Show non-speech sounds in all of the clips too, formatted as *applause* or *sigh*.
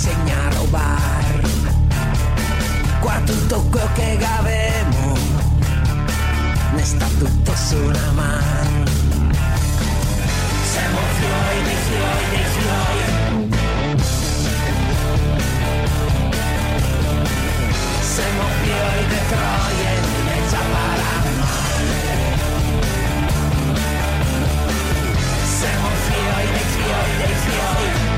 insegna a rubare. Qua tutto quel che avemo, ne sta tutto su una mano. Siamo fiori dei fiori dei fiori. Siamo fiori di Troia e mai. Siamo fiori dei fiori dei fiori.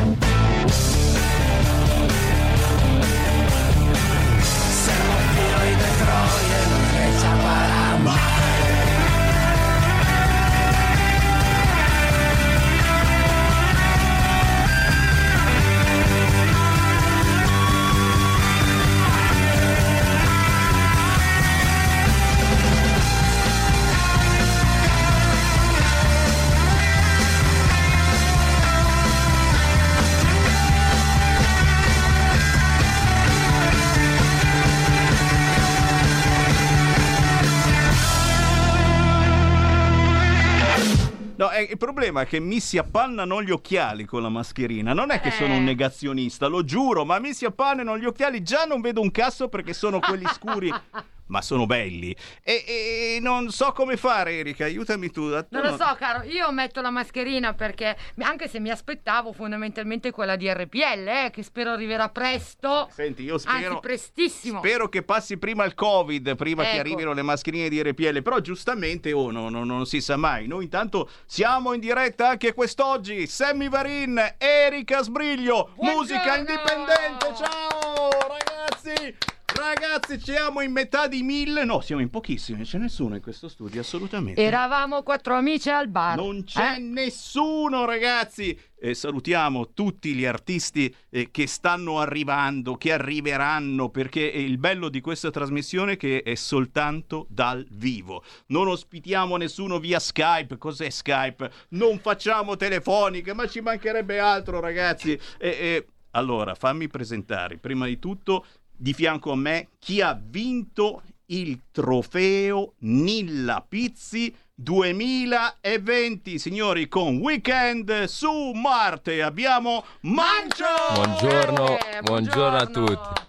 Problema è che mi si appannano gli occhiali con la mascherina. Non è che sono un negazionista, lo giuro, ma mi si appannano gli occhiali. Già non vedo un cazzo perché sono quelli scuri. *laughs* Ma sono belli. E, e non so come fare, Erika. Aiutami tu. Tu Non lo so, caro, io metto la mascherina perché, anche se mi aspettavo fondamentalmente quella di RPL, eh, che spero arriverà presto. Senti, io spero. Anzi, prestissimo. Spero che passi prima il Covid, prima che Ecco. arrivino le mascherine di RPL. Però giustamente, oh, no, no, non si sa mai. Noi intanto siamo in diretta anche quest'oggi. Sammy Varin, Erika Sbriglio, Buongiorno! musica indipendente. Ciao ragazzi! Ragazzi, siamo in metà di mille. No, siamo in pochissimi, non c'è nessuno in questo studio, assolutamente. Eravamo quattro amici al bar. Non c'è Eh? nessuno, ragazzi. E salutiamo tutti gli artisti eh, che stanno arrivando, che arriveranno, perché il bello di questa trasmissione è che è soltanto dal vivo. Non ospitiamo nessuno via Skype. Cos'è Skype? Non facciamo telefoniche, ma ci mancherebbe altro, ragazzi. E, e, allora, fammi presentare prima di tutto di fianco a me chi ha vinto il trofeo Nilla Pizzi 2020, signori, con Weekend su Marte. Abbiamo Mancio! Buongiorno, Eh, buongiorno a tutti.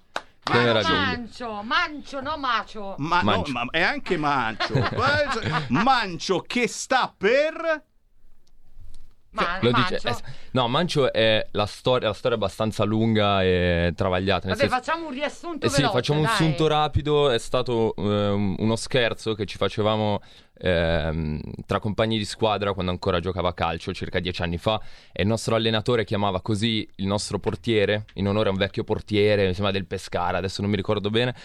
Che Mancio, meraviglia. Mancio, mancio, no macio. Ma, no, Mancio. ma è anche Mancio. *laughs* Mancio che sta per... Ma- Lo mancio. dice, eh, no, Mancio è la storia, la storia abbastanza lunga e travagliata. Vabbè, senso- facciamo un riassunto Eh sì, veloce, facciamo un dai. sunto rapido. È stato ehm, uno scherzo che ci facevamo ehm, tra compagni di squadra quando ancora giocava a calcio, circa dieci anni fa. E il nostro allenatore chiamava così il nostro portiere, in onore a un vecchio portiere, mi sembra del Pescara, adesso non mi ricordo bene.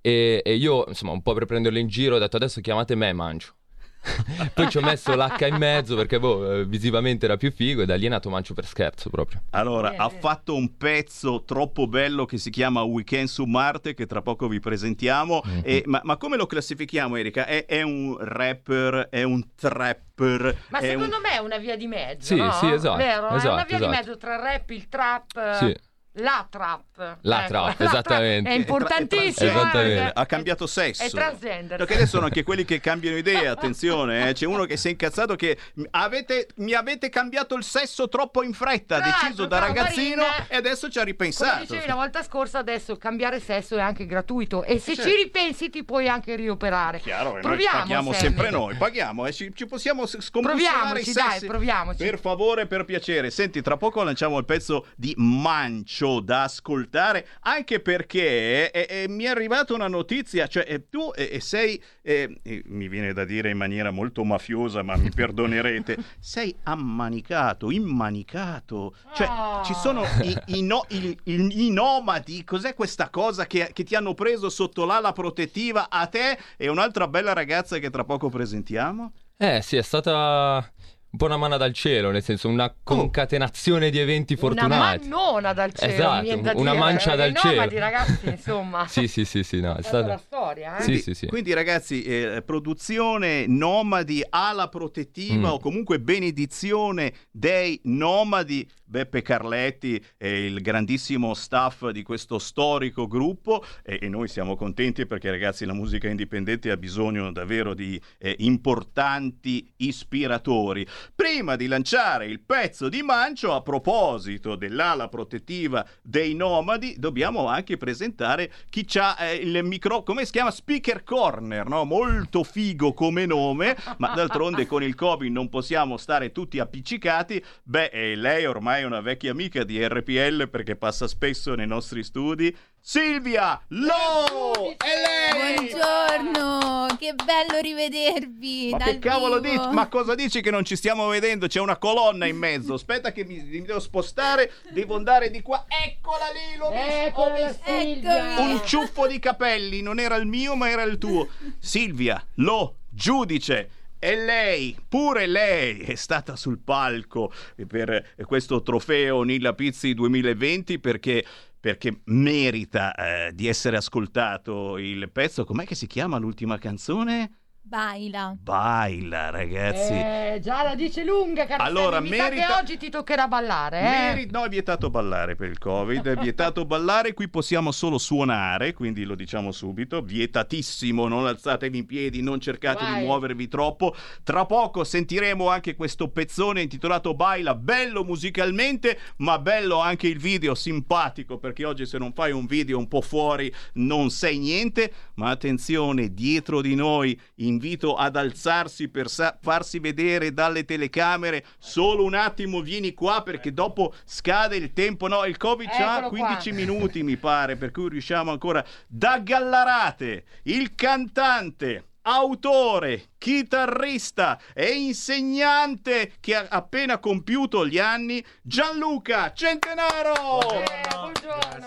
E, e io, insomma, un po' per prenderlo in giro, ho detto adesso chiamate me Mancio. *laughs* Poi ci ho messo l'H in mezzo perché boh, eh, visivamente era più figo e lì è nato Mancio per scherzo proprio. Allora, Bene, ha bene. fatto un pezzo troppo bello che si chiama Weekend su Marte, che tra poco vi presentiamo. Mhm. E- ma, ma come lo classifichiamo, Erika? È, è un rapper? È un trapper? Ma è secondo un- me è una via di mezzo, Sì, no? sì, esatto, Vero? è una esatto, via di esatto. mezzo tra il rap, il trap. Sì. La trap. La Ecco, trap, *laughs* la esattamente. È importantissimo. È tra- esattamente. perché- Ha cambiato sesso. È transgender. Perché adesso sono anche quelli che cambiano idea, attenzione, eh. c'è uno che si è incazzato che "M- avete- mi avete cambiato il sesso troppo in fretta, ha Tra l'altro, deciso da ragazzino Marina, e adesso ci ha Come ripensato. dicevi la volta scorsa, adesso cambiare sesso è anche gratuito. E se Certo. ci ripensi, ti puoi anche rioperare. Chiaro, Proviamo, paghiamo sempre noi, paghiamo e ci, ci possiamo s- scombussolare i Proviamoci, dai, sessi. proviamoci. Per favore, per piacere. Senti, tra poco lanciamo il pezzo di Mancio da ascoltare, anche perché eh, eh, mi è arrivata una notizia, cioè eh, tu eh, eh, sei, eh, eh, mi viene da dire in maniera molto mafiosa, ma mi perdonerete, *laughs* sei ammanicato, immanicato, cioè Ah. ci sono i, i no- i- i- i nomadi, cos'è questa cosa che, che ti hanno preso sotto l'ala protettiva a te e un'altra bella ragazza che tra poco presentiamo? Eh sì, è stata un po' una mano dal cielo, nel senso una concatenazione di eventi fortunati. Una mannona dal cielo. Esatto, una dire. mancia dal cielo. ragazzi, insomma. *laughs* Sì, sì, sì, sì, no, è È stata la stata... storia, eh? Sì, sì, sì. Quindi ragazzi, eh, produzione nomadi ala protettiva Mm. o comunque benedizione dei nomadi. Beppe Carletti e il grandissimo staff di questo storico gruppo e, e noi siamo contenti perché ragazzi la musica indipendente ha bisogno davvero di eh, importanti ispiratori. Prima di lanciare il pezzo di Mancio, a proposito dell'ala protettiva dei nomadi, dobbiamo anche presentare chi ha il micro, come si chiama? Speaker Corner, no? Molto figo come nome, ma d'altronde con il Covid non possiamo stare tutti appiccicati. Beh, eh, lei ormai è una vecchia amica di RPL perché passa spesso nei nostri studi. Silvia Lo! È lei! Buongiorno, che bello rivedervi. Ma dal che cavolo dici? Ma cosa dici che non ci stiamo vedendo? C'è una colonna in mezzo. Aspetta che mi, mi devo spostare, devo andare di qua. Eccola lì, l'ho visto. Eccola. Silvia. Un ciuffo di capelli, non era il mio, ma era il tuo. Silvia, lo giudice. E lei, pure lei, è stata sul palco per questo trofeo Nilla Pizzi 2020 perché, perché merita eh, di essere ascoltato il pezzo. Com'è che si chiama l'ultima canzone? Baila. Baila, ragazzi. Eh, già la dice lunga, caro Allora, Sammy. Mi sa merita- che oggi ti toccherà ballare, eh? Meri- no, è vietato ballare per il Covid, è vietato *laughs* ballare, qui possiamo solo suonare, quindi lo diciamo subito, vietatissimo, non alzatevi in piedi, non cercate Vai. di muovervi troppo. Tra poco sentiremo anche questo pezzone intitolato Baila, bello musicalmente, ma bello anche il video, simpatico, perché oggi se non fai un video un po' fuori non sei niente, ma attenzione, dietro di noi invito ad alzarsi per sa- farsi vedere dalle telecamere, solo un attimo vieni qua perché dopo scade il tempo, no, il Covid ha Eccolo 15 qua. minuti mi pare, per cui riusciamo ancora da Gallarate, il cantante autore, chitarrista e insegnante che ha appena compiuto gli anni, Gianluca Centenaro! Eh, buongiorno.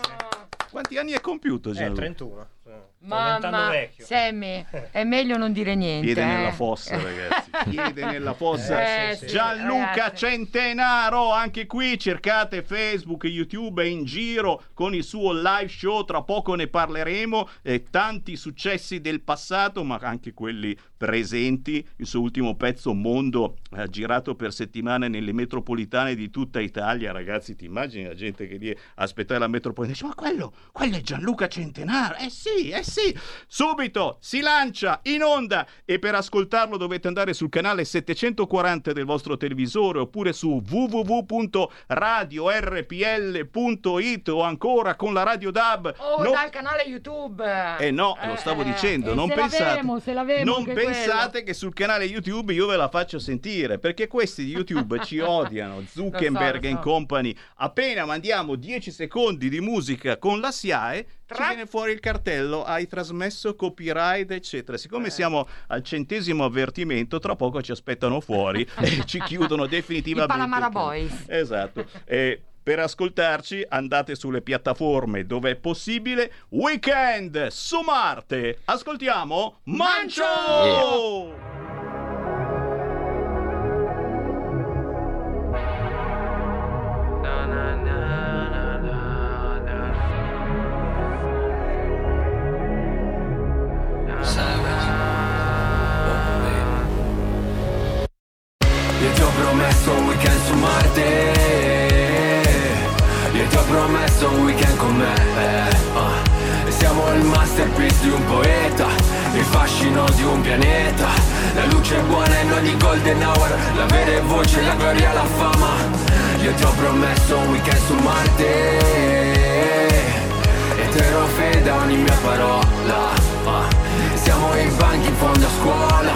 Quanti anni hai compiuto Eh, Gianluca? 31. Mamma. Sammy, è meglio non dire niente. Piede eh. nella fossa, ragazzi. *laughs* Piede nella fossa. Eh, sì, sì. Gianluca ragazzi. Centenaro, anche qui cercate Facebook e YouTube è in giro con il suo live show, tra poco ne parleremo, eh, tanti successi del passato ma anche quelli presenti, il suo ultimo pezzo Mondo ha girato per settimane nelle metropolitane di tutta Italia, ragazzi ti immagini la gente che lì aspettare la metropolitana dice ma quello, quello è Gianluca Centenaro, eh sì, eh sì, subito si lancia in onda e per ascoltarlo dovete andare sul canale 740 del vostro televisore oppure su www.radiorpl.it o ancora con la Radio DAB. Oh, Non- dal canale YouTube. eh no, lo stavo dicendo, eh, non pensate, l'avemo, se l'avemo non anche pensate che sul canale YouTube io ve la faccio sentire, perché questi di YouTube ci *laughs* odiano, Zuckerberg so, and so. company. Appena mandiamo 10 secondi di musica con la SIAE, ci Tra- viene fuori il cartello, hai trasmesso copyright, eccetera. Eh. Siccome siamo al centesimo avvertimento, tra poco ci aspettano fuori *laughs* e ci chiudono definitivamente. I canale. Boys. Esatto. E per ascoltarci andate sulle piattaforme dove è possibile. Weekend su Marte. Ascoltiamo Mancio! Io ti ho promesso un weekend su Marte poeta Il fascino di un pianeta. La luce buona in ogni golden hour La vera voce, la gloria, la fama. Io ti ho promesso un weekend su Marte. E terrò fede a ogni mia parola. Siamo in banchi in fondo a scuola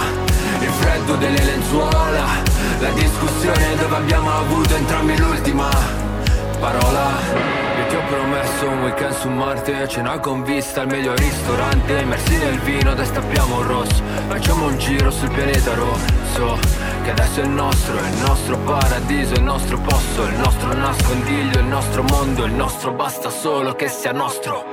Il freddo delle lenzuola. La discussione dove abbiamo avuto entrambi l'ultima parola. Io ti ho promesso un weekend su Marte Cena con vista al meglio ristorante. Immersi nel vino, destappiamo un rosso. Facciamo un giro sul pianeta rosso Che adesso è il nostro, è il nostro paradiso Il nostro posto, il nostro nascondiglio Il nostro mondo, il nostro basta solo che sia nostro.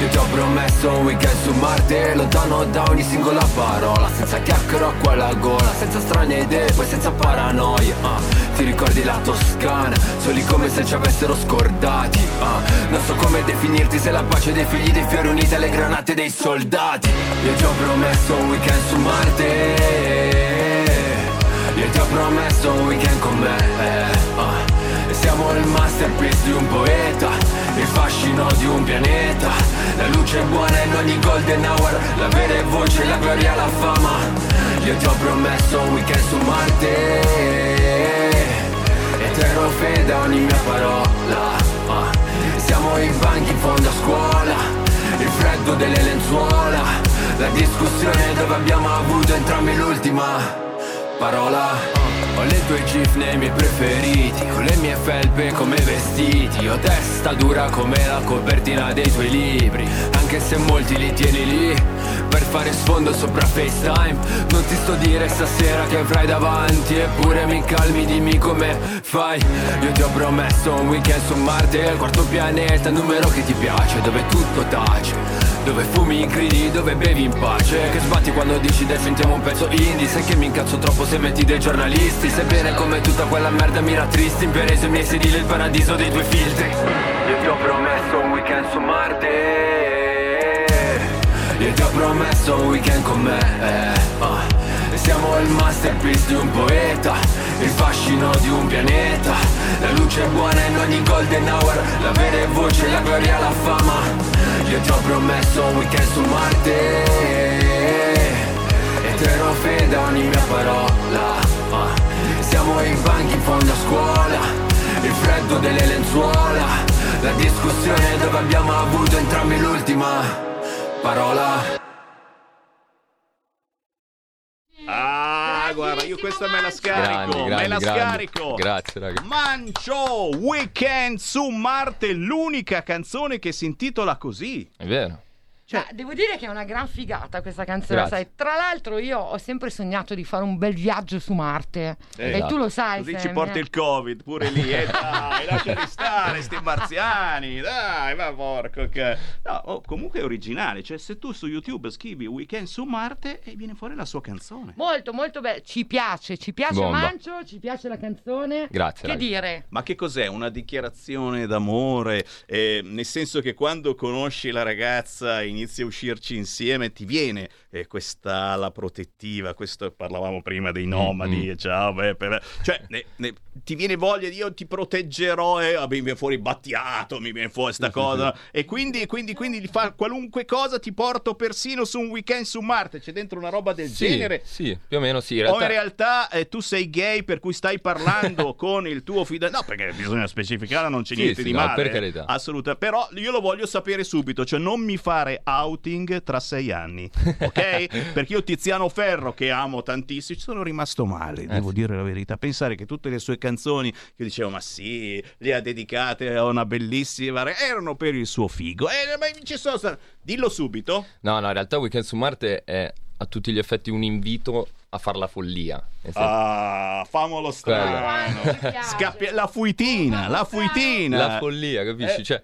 Io ti ho promesso un weekend su Marte Lontano da ogni singola parola Senza chiacchiere alla gola Senza strane idee, poi senza paranoia. uh, Ti ricordi la Toscana? Soli come se ci avessero scordati uh, Non so come definirti se la pace dei figli dei fiori uniti alle granate dei soldati. Io ti ho promesso un weekend su Marte. Io ti ho promesso un weekend con me uh, Siamo il masterpiece di un poeta il fascino di un pianeta. La luce buona in ogni golden hour La vera voce, la gloria, la fama. Io ti ho promesso un weekend su Marte terrò fede a ogni mia parola ah. Siamo in banchi in fondo a scuola Il freddo delle lenzuola La discussione dove abbiamo avuto entrambi l'ultima parola ho le tue gif nei miei preferiti Ho le mie felpe come vestiti. Ho testa dura come la copertina dei tuoi libri. Anche se molti li tieni lì Per fare sfondo sopra FaceTime. Non ti sto dire stasera che avrai davanti Eppure mi calmi, dimmi come fai. Io ti ho promesso un weekend su Marte Il quarto pianeta, numero che ti piace Dove tutto tace dove fumi gridi, dove bevi in pace. Che sbatti quando dici dai sentiamo un pezzo indie. Sai che mi incazzo troppo se metti dei giornalisti. Sebbene come tutta quella merda mi rattristi Impereso i miei sedili il paradiso dei tuoi filtri. Io ti ho promesso un weekend su Marte. Io ti ho promesso un weekend con me. Eh, uh. Siamo il masterpiece di un poeta Il fascino di un pianeta. La luce buona in ogni golden hour La vera voce, la gloria, la fama ti ho promesso un weekend su Marte. E terrò fede a ogni mia parola. Siamo in banchi in fondo a scuola. Il freddo delle lenzuola. La discussione dove abbiamo avuto entrambi l'ultima parola Ah, guarda, io questa me la scarico, Grandi, grandi, me la grandi. scarico. Grazie, raga. Mancio Weekend su Marte, l'unica canzone che si intitola così. È vero. Cioè, devo dire che è una gran figata questa canzone, sai. Tra l'altro io ho sempre sognato di fare un bel viaggio su Marte. Eh, e tu lo sai. Così Sam, ci porta eh. il Covid pure lì. E dai, *laughs* lasciali stare, sti marziani. Dai, va porco. Che... No, oh, comunque è originale. Cioè, se tu su YouTube scrivi Weekend su Marte e viene fuori la sua canzone. Molto, molto bello. Ci piace, ci piace Bomba. Mancio, ci piace la canzone. Grazie, Che raga. dire? Ma che cos'è? Una dichiarazione d'amore? Eh, nel senso che quando conosci la ragazza e inizi a uscirci insieme, ti viene eh, questa ala protettiva. Questo parlavamo prima dei nomadi. Mm, mm. Ciao, beh, per- cioè, ne- ne- ti viene voglia di io ti proteggerò e vabbè, mi viene fuori Battiato, mi viene fuori sta sì, cosa. E quindi, quindi, quindi fa qualunque cosa, ti porto persino su un weekend su Marte. C'è dentro una roba del Sì, genere. sì, più o meno sì. In O realtà, in realtà eh, tu sei gay per cui stai parlando *laughs* con il tuo fidanzato. No, perché bisogna specificare, non c'è Sì, niente sì, di no, male. per carità. Assoluta. Però io lo voglio sapere subito, cioè non mi fare outing tra sei anni, *laughs* ok? perché io Tiziano Ferro, che amo tantissimo, ci sono rimasto male, devo sì. dire la verità. Pensare che tutte le sue canzoni, che dicevo, ma sì, le ha dedicate a una bellissima... erano per il suo figo. Eh, ma ci sono... Dillo subito. No, no, in realtà Weekend su Marte è a tutti gli effetti un invito a far la follia. Ah, famolo strano. Scappia- la fuitina, la fuitina. La follia, capisci? Eh. Cioè,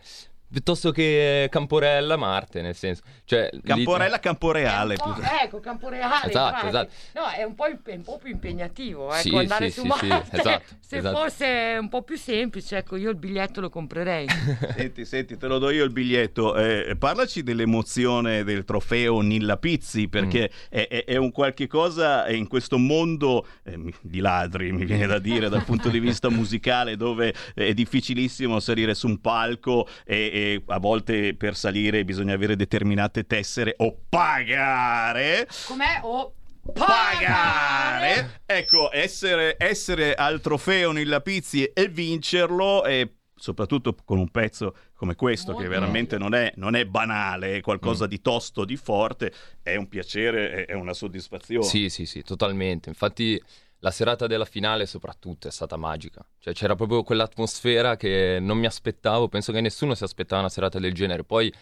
piuttosto che Camporella, Marte, nel senso. Cioè, lì- Camporella Camporeale. È un po'- ecco, Camporeale. Esatto, esatto. No, è un po', imp- un po' più impegnativo ecco, Sì, andare sì, su sì, sì, Marte. esatto, *laughs* Se esatto. fosse un po' più semplice, ecco, io il biglietto lo comprerei. *laughs* Senti, senti, te lo do io il biglietto. Eh, parlaci dell'emozione del trofeo Nilla Pizzi, perché Mm. è, è- è un qualche cosa in questo mondo eh, di ladri, mi viene da dire, dal punto di vista musicale, dove è difficilissimo salire su un palco e, e a volte per salire bisogna avere determinate tessere o pagare. Com'è? O Pagare! Ecco, essere, essere al trofeo Nilla Pizzi e vincerlo e soprattutto con un pezzo come questo Molto che veramente non è, non è banale, è Mm. qualcosa di tosto, di forte, è un piacere, è, è una soddisfazione. Sì, sì, sì, totalmente. Infatti la serata della finale soprattutto è stata magica. Cioè c'era proprio quell'atmosfera che non mi aspettavo, penso che nessuno si aspettava una serata del genere. Poi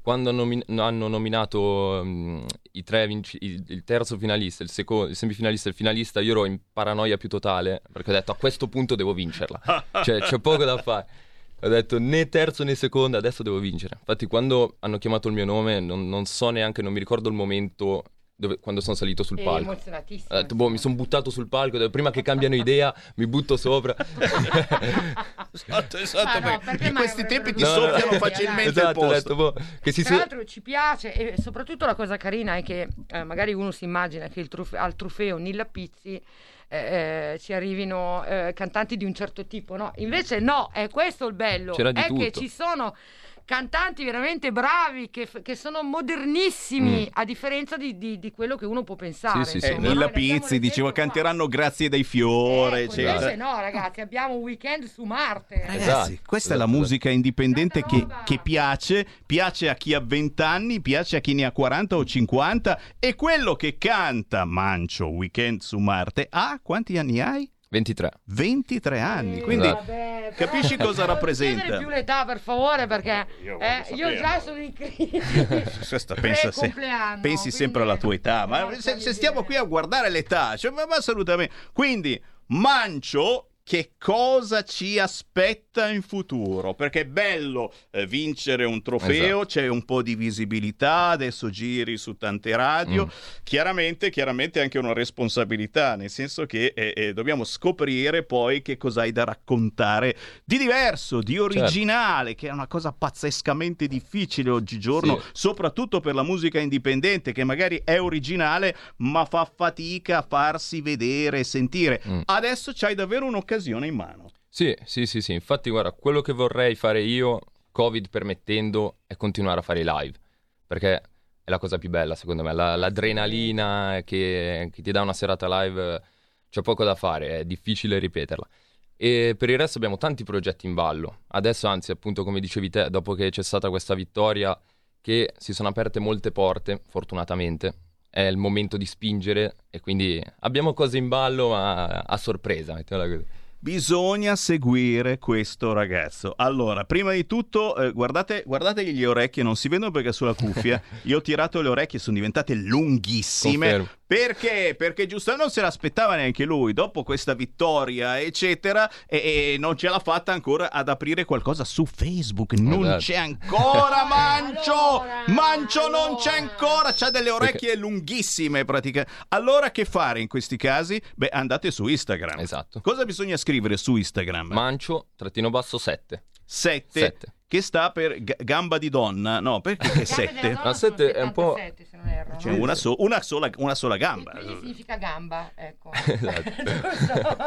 quando hanno, nomi- hanno nominato i tre vinci- il, il terzo finalista, il, seco- il semifinalista e il finalista, io ero in paranoia più totale perché ho detto a questo punto devo vincerla. *laughs* cioè c'è poco da fare. Ho detto né terzo né seconda, adesso devo vincere. Infatti quando hanno chiamato il mio nome non, non so neanche, non mi ricordo il momento dove- quando sono salito sul È palco. emozionatissimo. Ho detto, boh, mi sono buttato sul palco, detto, prima che cambiano idea mi butto sopra. *laughs* Esatto, esatto, Ah, no, in questi tempi ti No, no, soffiano no. facilmente il esatto, detto, boh, che si Tra l'altro ci piace e soprattutto la cosa carina è che eh, magari uno si immagina che il truf- al trofeo Nilla Pizzi eh, eh, ci arrivino eh, cantanti di un certo tipo, no? Invece no, è questo il bello, C'era di è che tutto. ci sono cantanti veramente bravi che, che sono modernissimi Mm. a differenza di, di- di quello che uno può pensare. Sì, sì, Eh, sì. Nilla Pizzi diceva canteranno grazie dei fiori, Ecco, eccetera. invece no ragazzi, abbiamo un weekend su Marte. Ragazzi, Esatto, questa è la esatto, musica indipendente che, che piace, piace a chi ha 20 anni, piace a chi ne ha 40 o 50 e quello che canta Mancio Weekend su Marte ha quanti anni hai? 23. 23 anni, Eh, quindi vabbè, però- capisci cosa Non rappresenta? chiedere più l'età per favore perché Io eh, io, già sono in crisi. *laughs* Questa pensa se- pensi sempre alla tua età, ma se, se stiamo qui a guardare l'età, cioè, ma, ma assolutamente. Quindi, Mancio, che cosa ci aspetta in futuro? Perché è bello eh, vincere un trofeo, Esatto. c'è un po' di visibilità, adesso giri su tante radio. Mm. Chiaramente, chiaramente anche una responsabilità, nel senso che eh, eh, dobbiamo scoprire poi che cosa hai da raccontare di diverso, Certo. di originale, che è una cosa pazzescamente difficile oggigiorno, Sì. soprattutto per la musica indipendente, che magari è originale, ma fa fatica a farsi vedere e sentire. Mm. Adesso c'hai davvero un'occasione in mano. Sì, sì, sì, sì. Infatti, guarda, quello che vorrei fare io, Covid permettendo, è continuare a fare i live. Perché è la cosa più bella, secondo me. La- l'adrenalina che, che ti dà una serata live, c'è poco da fare, è difficile ripeterla. E per il resto abbiamo tanti progetti in ballo. Adesso, anzi, appunto, come dicevi te, dopo che c'è stata questa vittoria, che si sono aperte molte porte, fortunatamente. È il momento di spingere e quindi abbiamo cose in ballo, ma a sorpresa, mettiamola così. Bisogna seguire questo ragazzo. Allora, prima di tutto, eh, guardate, guardategli le orecchie, non si vedono perché sulla cuffia. *laughs* Io ho tirato le orecchie, sono diventate lunghissime. Confermo. Perché? Perché giusto non se l'aspettava neanche lui. Dopo questa vittoria, eccetera, e, e non ce l'ha fatta ancora ad aprire qualcosa su Facebook. Non Esatto. c'è ancora *laughs* Mancio! Allora, Mancio non c'è allora. ancora! C'ha delle orecchie lunghissime, praticamente. Allora, che fare in questi casi? Beh, andate su Instagram. Esatto. Cosa bisogna scrivere su Instagram? Mancio, trattino basso 7. 7, Sette. che sta per ga- gamba di donna. No, perché che Gambe della 7? donna La sono sette è un po'- 77, se non erro, C'è no? una, so- una sola, una sola gamba. Quindi significa gamba, ecco. *laughs* Esatto.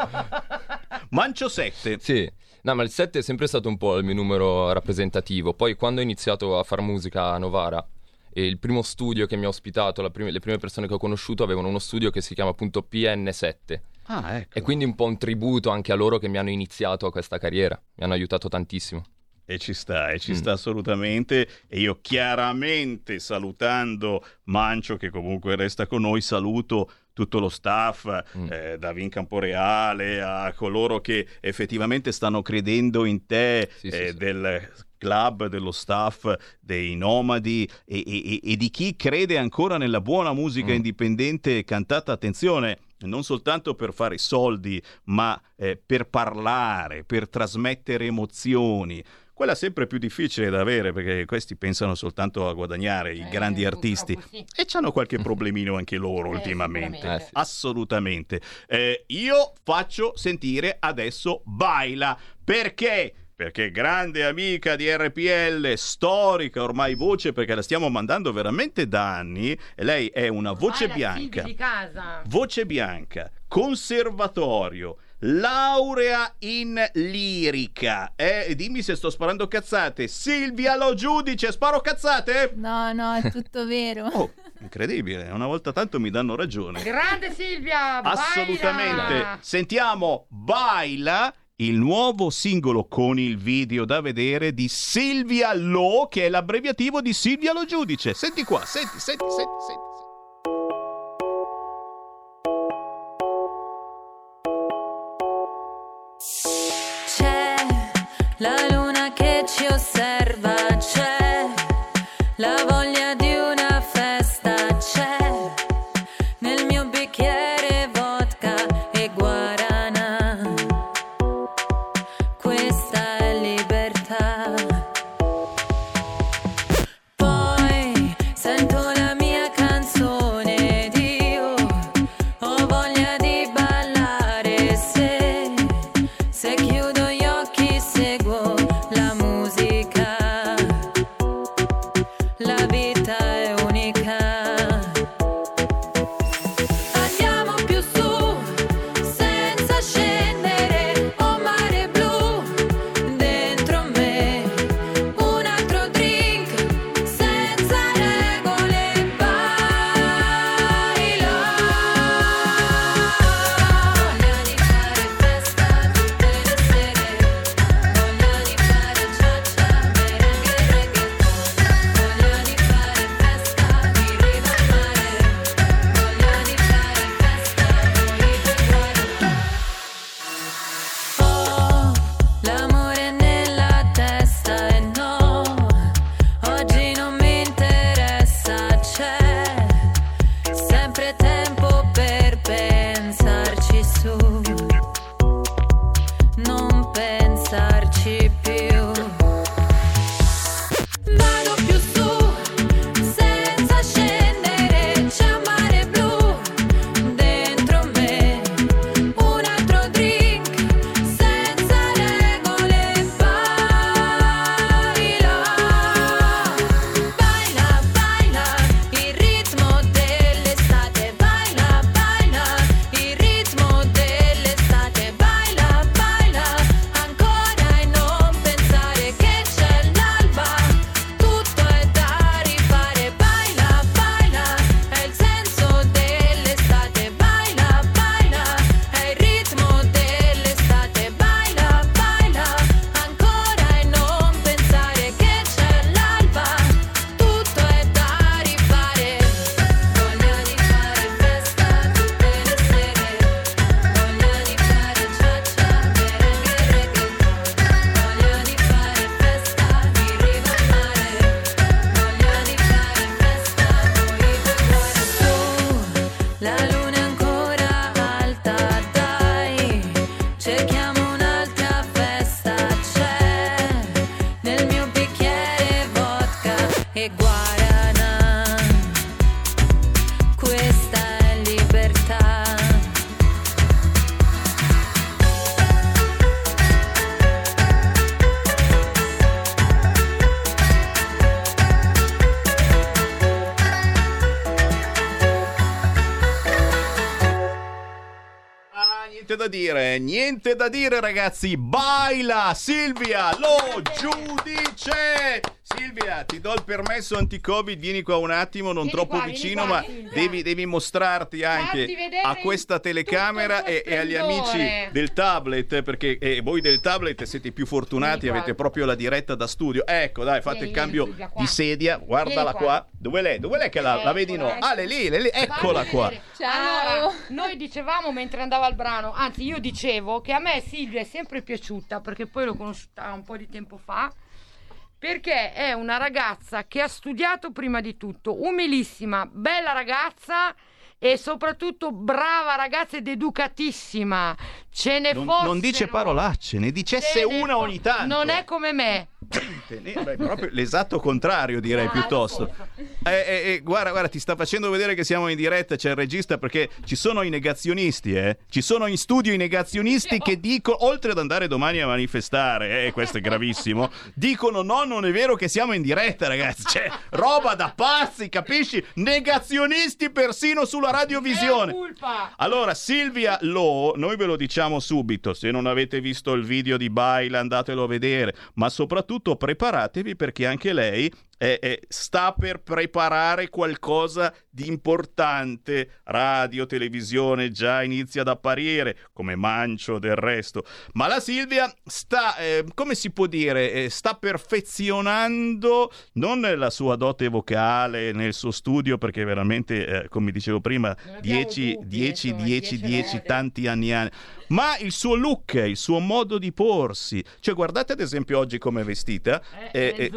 *laughs* Mancio 7. Sì, no, ma il 7 è sempre stato un po' il mio numero rappresentativo. Poi quando ho iniziato a fare musica a Novara, e il primo studio che mi ha ospitato, la prim- le prime persone che ho conosciuto avevano uno studio che si chiama appunto PN7. Ah, ecco. E quindi un po' un tributo anche a loro che mi hanno iniziato a questa carriera. Mi hanno aiutato tantissimo. E ci sta, e ci Mm. sta assolutamente. E io chiaramente salutando Mancio, che comunque resta con noi, saluto tutto lo staff, Mm. eh, da Vin Camporeale a coloro che effettivamente stanno credendo in te, Sì, eh, sì. del club, dello staff, dei nomadi e, e- e di chi crede ancora nella buona musica Mm. indipendente cantata, attenzione, non soltanto per fare soldi, ma eh, per parlare, per trasmettere emozioni. Quella è sempre più difficile da avere perché questi pensano soltanto a guadagnare, i Eh, grandi artisti. sì. E hanno qualche *laughs* problemino anche loro Eh, ultimamente. Eh. Assolutamente. Eh, io faccio sentire adesso Baila. Perché? Perché grande amica di RPL, storica ormai voce, perché la stiamo mandando veramente da anni. E lei è una voce Vai, bianca. Di casa. Voce bianca, conservatorio, laurea in lirica. Eh, dimmi se sto sparando cazzate. Silvia Lo Giudice, sparo cazzate? No, no, è tutto vero. *laughs* Oh, incredibile, una volta tanto mi danno ragione. Grande Silvia! Assolutamente. baila! Sentiamo Baila, il nuovo singolo con il video da vedere di Silvia Lo, che è l'abbreviativo di Silvia Lo Giudice. Senti qua, senti, senti, senti, senti. C'è la luna che ci osserva, niente da dire ragazzi. Baila Silvia, lo giudice. Silvia, ti do il permesso anti-Covid, vieni qua un attimo, non Vieni troppo qua, vicino, qua, ma devi, devi mostrarti anche a questa telecamera e, e agli amici del tablet, perché eh, voi del tablet siete i più fortunati, avete proprio la diretta da studio. Ecco, dai, fate Vieni, il cambio vieni, di sedia, guardala qua. qua. Dove l'è? Dove l'è che la, la vedi? No. Eccola, Ah, lei lì, lei lì, eccola qua. Ciao. Allora, noi dicevamo mentre andava il brano, anzi io dicevo che a me Silvia è sempre piaciuta perché poi l'ho conosciuta un po' di tempo fa. Perché è una ragazza che ha studiato prima di tutto, umilissima, bella ragazza e soprattutto brava ragazza ed educatissima. Ce ne Non, fossero. non dice parolacce, ne dicesse ce ne una ogni tanto. Non è come me. Beh, proprio l'esatto contrario direi Ah, piuttosto. Eh, eh, eh, guarda, guarda, ti sta facendo vedere che siamo in diretta, c'è il regista perché ci sono i negazionisti, eh? Ci sono in studio i negazionisti che dicono, oltre ad andare domani a manifestare, eh, questo è gravissimo, dicono no, non è vero che siamo in diretta, ragazzi. C'è roba da pazzi, capisci? Negazionisti persino sulla radiovisione. Allora, Silvia Lo, noi ve lo diciamo subito, se non avete visto il video di Baila andatelo a vedere, ma soprattutto preparatevi perché anche lei eh, eh, sta per preparare qualcosa di importante, radio, televisione già inizia ad apparire, come Mancio del resto, ma la Silvia sta, eh, come si può dire, eh, sta perfezionando non la sua dote vocale nel suo studio, perché veramente, eh, come dicevo prima, Non abbiamo 10, dubbi, 10, insomma, 10, 10 10, volte. tanti anni anni. Ma il suo look, il suo modo di porsi. Cioè, guardate ad esempio oggi come è vestita. Eh.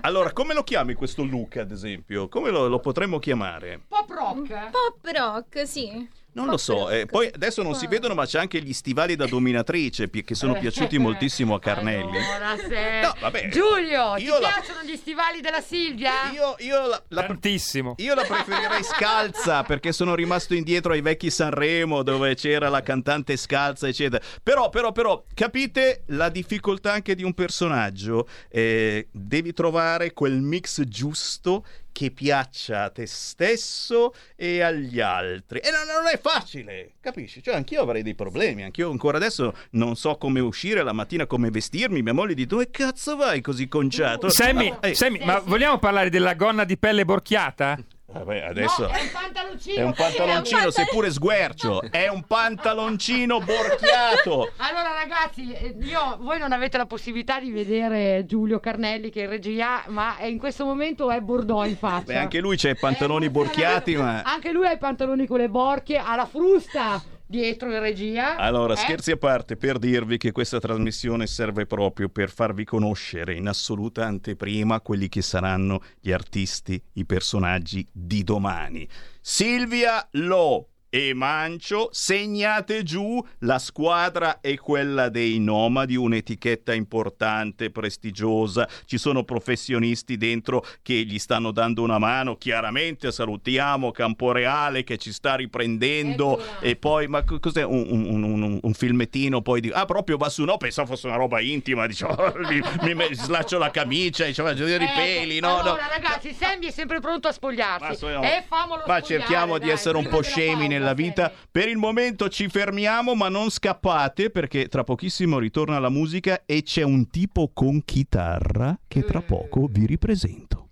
Allora, come lo chiami questo look, ad esempio? Come lo, lo potremmo chiamare? Pop rock? Pop rock, sì. Non lo so. eh, poi adesso non si vedono, ma c'è anche gli stivali da dominatrice pi- che sono piaciuti moltissimo a *laughs* Carnelli. Allora, se... No, vabbè. Giulio, Io ti la- piacciono gli stivali della Silvia? Io, io la, la- Tantissimo. io la preferirei scalza *laughs* perché sono rimasto indietro ai vecchi Sanremo dove c'era la cantante scalza, eccetera. Però, però, però, capite la difficoltà anche di un personaggio? Eh, devi trovare quel mix giusto che piaccia a te stesso e agli altri. E non, non è facile, capisci? Cioè, anch'io avrei dei problemi, anch'io ancora adesso non so come uscire la mattina, come vestirmi. Mia moglie dice, dove cazzo vai così conciato? Sammy, Eh, Sammy, ma vogliamo parlare della gonna di pelle borchiata? Vabbè, adesso... No, è un pantaloncino. È un pantaloncino, È un seppure sguercio. È un pantaloncino borchiato. Allora ragazzi, eh, io, voi non avete la possibilità di vedere Giulio Carnelli che è in regia, ma è- in questo momento è Bordeaux in faccia. Beh, anche lui c'ha i pantaloni Eh, borchiati, ma... Anche lui ha i pantaloni con le borchie, ha la frusta dietro in regia. Allora, Eh? scherzi a parte, per dirvi che questa trasmissione serve proprio per farvi conoscere in assoluta anteprima quelli che saranno gli artisti, i personaggi di domani. Silvia Lo e Mancio, segnate giù, la squadra è quella dei nomadi, un'etichetta importante, prestigiosa, ci sono professionisti dentro che gli stanno dando una mano, chiaramente salutiamo Camporeale che ci sta riprendendo Eccola. e poi, ma co- cos'è un, un- un- un- filmettino poi di, ah proprio va su, no pensavo fosse una roba intima, dicevo, *laughs* mi, mi- slaccio la camicia, giù i Ecco, peli, no, no. allora, ragazzi, Sammy è sempre pronto a spogliarsi. Ma, so- E famolo ma cerchiamo di essere un po' scemi pausa, nella vita. Per il momento ci fermiamo, ma non scappate perché tra pochissimo ritorna la musica e c'è un tipo con chitarra che tra poco vi ripresento.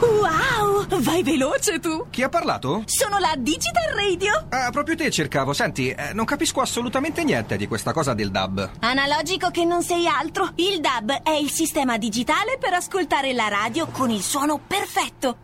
Wow, vai veloce tu! Chi ha parlato? Sono la Digital Radio! Ah, proprio te cercavo. Senti, eh, non capisco assolutamente niente di questa cosa del DAB. Analogico che non sei altro. Il DAB è il sistema digitale per ascoltare la radio con il suono perfetto.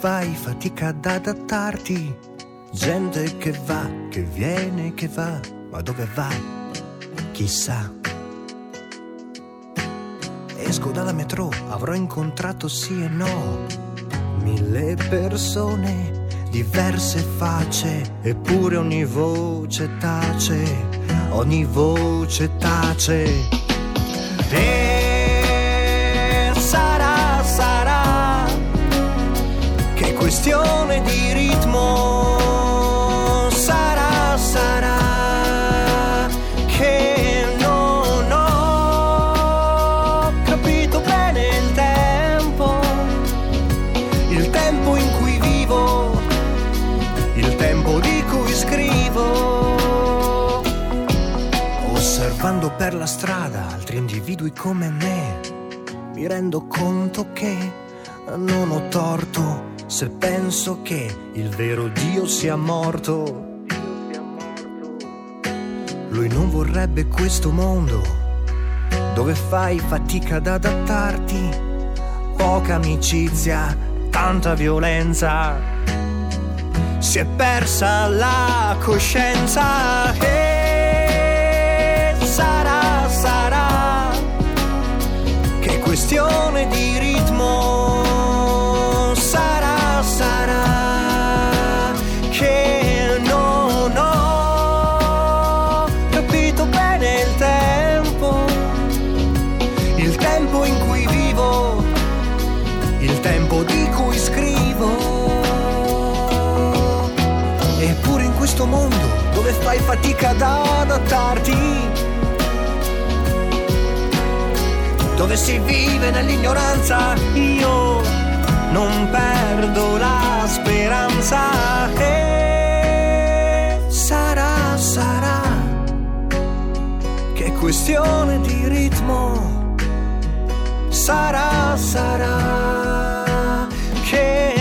Fai fatica ad adattarti. Gente che va, che viene, che va, ma dove va? Chissà. Esco dalla metro, avrò incontrato sì e no mille persone, diverse facce, eppure ogni voce tace, ogni voce tace. E questione di ritmo. Sarà, sarà che non ho capito bene il tempo, il tempo in cui vivo, il tempo di cui scrivo. Osservando per la strada altri individui come me, mi rendo conto che non ho torto se penso che il vero Dio sia morto. Lui non vorrebbe questo mondo dove fai fatica ad adattarti, poca amicizia, tanta violenza. Si è persa la coscienza e sarà, sarà che questione di ritmo. Fatica ad adattarti, dove si vive nell'ignoranza, io non perdo la speranza. E sarà, sarà che è questione di ritmo. Sarà, sarà che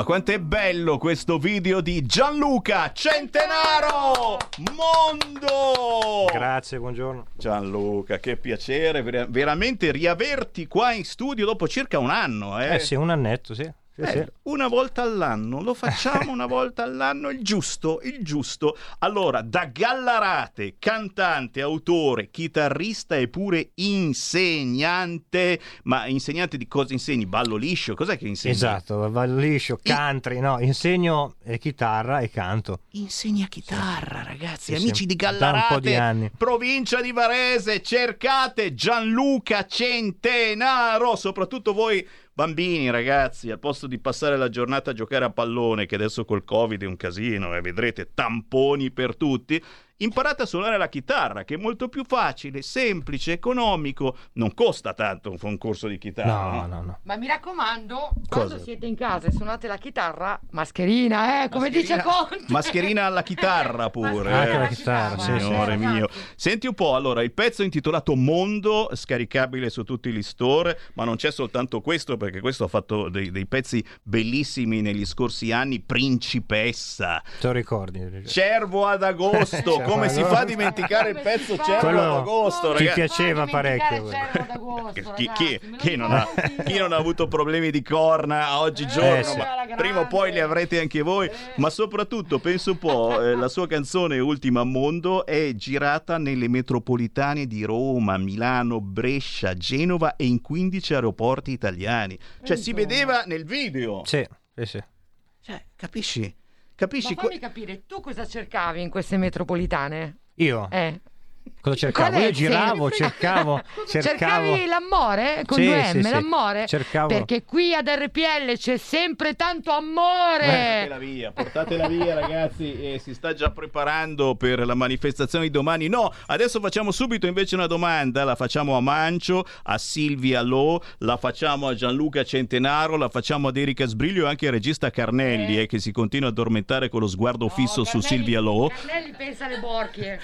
Ma quanto è bello questo video di Gianluca Centenaro Mondo! Grazie, buongiorno. Gianluca, che piacere ver- veramente riaverti qua in studio dopo circa un anno. Eh, Eh sì, un annetto, sì. Sì, Eh, sì. Una volta all'anno, lo facciamo una volta all'anno, il giusto, il giusto. Allora, da Gallarate, cantante, autore, chitarrista e pure insegnante, ma insegnante di cosa insegni? Ballo liscio? Cos'è che insegni? Esatto, ballo liscio, country, no, insegno eh, chitarra e canto. Insegna chitarra, ragazzi, Sì, amici sì, di Gallarate, di provincia di Varese, cercate Gianluca Centenaro, soprattutto voi bambini, ragazzi, al posto di passare la giornata a giocare a pallone, che adesso col Covid è un casino e vedrete tamponi per tutti, imparate a suonare la chitarra, che è molto più facile, semplice, economico, non costa tanto un corso di chitarra. No, no, no. Ma mi raccomando, Cosa? quando siete in casa e suonate la chitarra, mascherina, eh, come dice Conte. Mascherina alla chitarra *laughs* pure. Anche eh. la chitarra, sì, sì. Signore mio. Senti un po', allora, il pezzo intitolato Mondo, scaricabile su tutti gli store, ma non c'è soltanto questo, perché questo ha fatto dei, dei pezzi bellissimi negli scorsi anni, Principessa. Te lo ricordi? Cervo ad agosto, *laughs* Cervo come si fa a dimenticare il pezzo? Cervo Quello ad agosto, ti piaceva parecchio. d'agosto, Chi, chi- chi non ha, chi non ha avuto problemi di corna a oggigiorno, Eh, sì. prima o poi li avrete anche voi. Ma soprattutto, penso un po', eh, la sua canzone Ultima Mondo è girata nelle metropolitane di Roma, Milano, Brescia, Genova e in 15 aeroporti italiani. Cioè, si vedeva nel video. Sì, sì, sì. Cioè, capisci? Ma Capisci? fammi capire, tu cosa cercavi in queste metropolitane? Io Eh. Cosa cercavo? Io giravo, cercavo, *laughs* cercavo. Cercavi l'amore con Sì, due sì, M, sì. l'amore? Cercavo. Perché qui ad RPL c'è sempre tanto amore. Portatela via, portatela via ragazzi, e si sta già preparando per la manifestazione di domani. No, adesso facciamo subito invece una domanda, la facciamo a Mancio, a Silvia Lo, la facciamo a Gianluca Centenaro, la facciamo ad Erika Sbriglio e anche al regista Carnelli eh, che si continua a addormentare con lo sguardo fisso su Carnelli- Silvia Lo. Carnelli pensa alle borchie.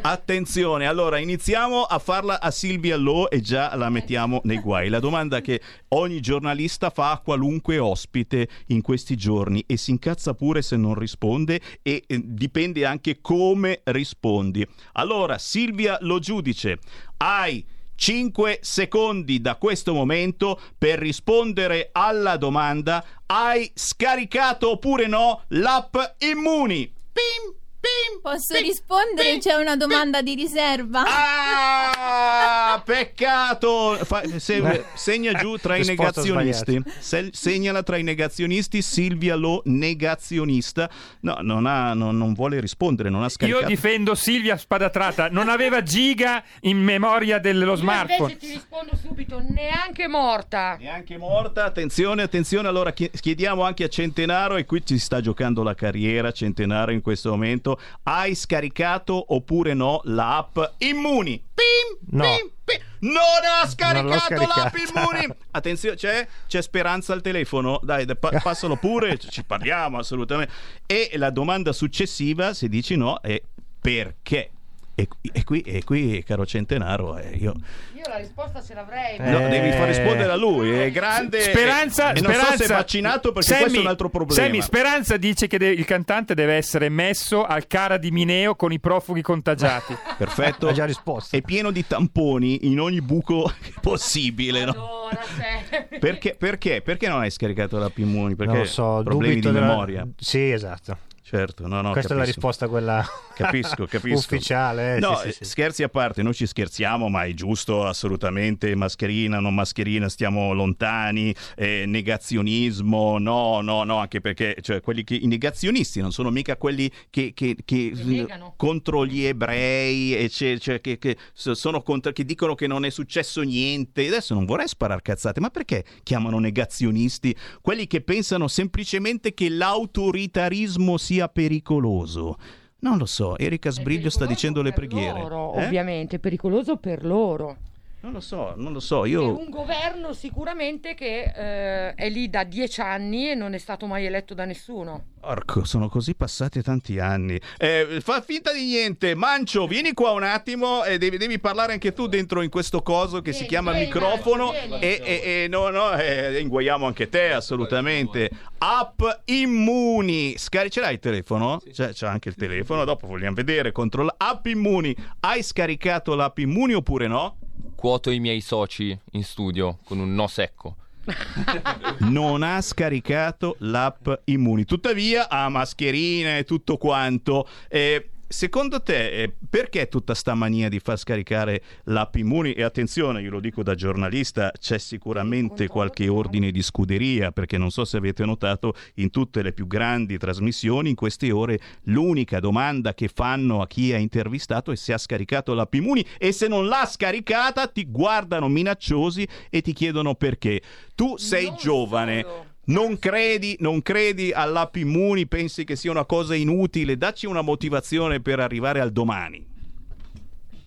Attenzione, allora iniziamo a farla a Silvia Lo e già la mettiamo nei guai. La domanda che ogni giornalista fa a qualunque ospite in questi giorni e si incazza pure se non risponde e eh, dipende anche come rispondi. Allora, Silvia Lo giudice, hai 5 secondi da questo momento per rispondere alla domanda hai scaricato oppure no l'app Immuni? Pim, pim, Posso rispondere? C'è una domanda di riserva. Ah, peccato! Fa- se- segna giù tra i negazionisti. Se- segnala tra i negazionisti Silvia Lo negazionista. No, non, ha, non, non vuole rispondere, non ha Io scaricato. difendo Silvia Spadatrata, non aveva giga in memoria dello Io smartphone. invece ti rispondo subito, neanche morta. Neanche morta, attenzione, attenzione. Allora chi- chiediamo anche a Centenaro, e qui ci sta giocando la carriera. Centenaro in questo momento. Hai scaricato oppure no l'app Immuni? Pim, No. pim, pim. Non ha scaricato scaricata. l'app Immuni. *laughs* Attenzione, c'è, c'è speranza al telefono. Dai, pa- *laughs* passalo pure, ci parliamo assolutamente. E la domanda successiva, se dici no, è perché? E, e qui, e qui, caro Centenaro, eh, io Io la risposta ce l'avrei. No, Eh. devi far rispondere a lui, è grande. Speranza, e non Speranza, so se è vaccinato perché Sammy- questo è un altro problema. Sammy, Speranza dice che de- il cantante deve essere messo al cara di Mineo con i profughi contagiati. *laughs* Perfetto. Ha già risposto. È pieno di tamponi in ogni buco *laughs* possibile, no? Allora, cioè. Perché, perché? Perché non hai scaricato la Immuni? Perché non lo so, problemi di della- memoria. Sì, esatto. Certo, no, no, Questa è la capisco. risposta quella *laughs* Capisco, capisco. ufficiale. eh, No, sì, sì, sì. scherzi a parte, noi ci scherziamo, ma è giusto assolutamente, mascherina, non mascherina, stiamo lontani, eh, negazionismo, no, no, no, anche perché cioè, quelli che, i negazionisti non sono mica quelli che, che- che- contro gli ebrei, e c'è- cioè, che, che so- sono contro, che dicono che non è successo niente. Adesso non vorrei sparare cazzate, ma perché chiamano negazionisti quelli che pensano semplicemente che l'autoritarismo sia pericoloso? Non lo so, Erika Sbriglio sta dicendo le preghiere. loro, Eh? ovviamente, pericoloso per loro. Non lo so, non lo so, È io... un governo sicuramente che eh, è lì da dieci anni e non è stato mai eletto da nessuno. Porco, sono così passati tanti anni. Eh, fa finta di niente. Mancio, vieni qua un attimo e devi, devi parlare anche tu dentro in questo coso che si Vieni, chiama vieni, microfono. Vieni. E, e- e no, no, eh, inguaiamo anche te, assolutamente. App Immuni. Scari- ce l'hai il telefono? C'è, c'è anche il telefono, dopo vogliamo vedere. Controlla. App Immuni. Hai scaricato l'app Immuni oppure no? Quoto i miei soci in studio con un no secco. *laughs* non ha scaricato l'app Immuni. Tuttavia ha mascherine e tutto quanto. Eh, Secondo te, eh, perché tutta sta mania di far scaricare l'app Immuni? E attenzione, io lo dico da giornalista, c'è sicuramente qualche ordine di scuderia, perché non so se avete notato, in tutte le più grandi trasmissioni, in queste ore, l'unica domanda che fanno a chi ha intervistato è se ha scaricato l'app Immuni e se non l'ha scaricata ti guardano minacciosi e ti chiedono perché. Tu sei Non giovane. solo. Non credi, non credi all'app Immuni, pensi che sia una cosa inutile, dacci una motivazione per arrivare al domani.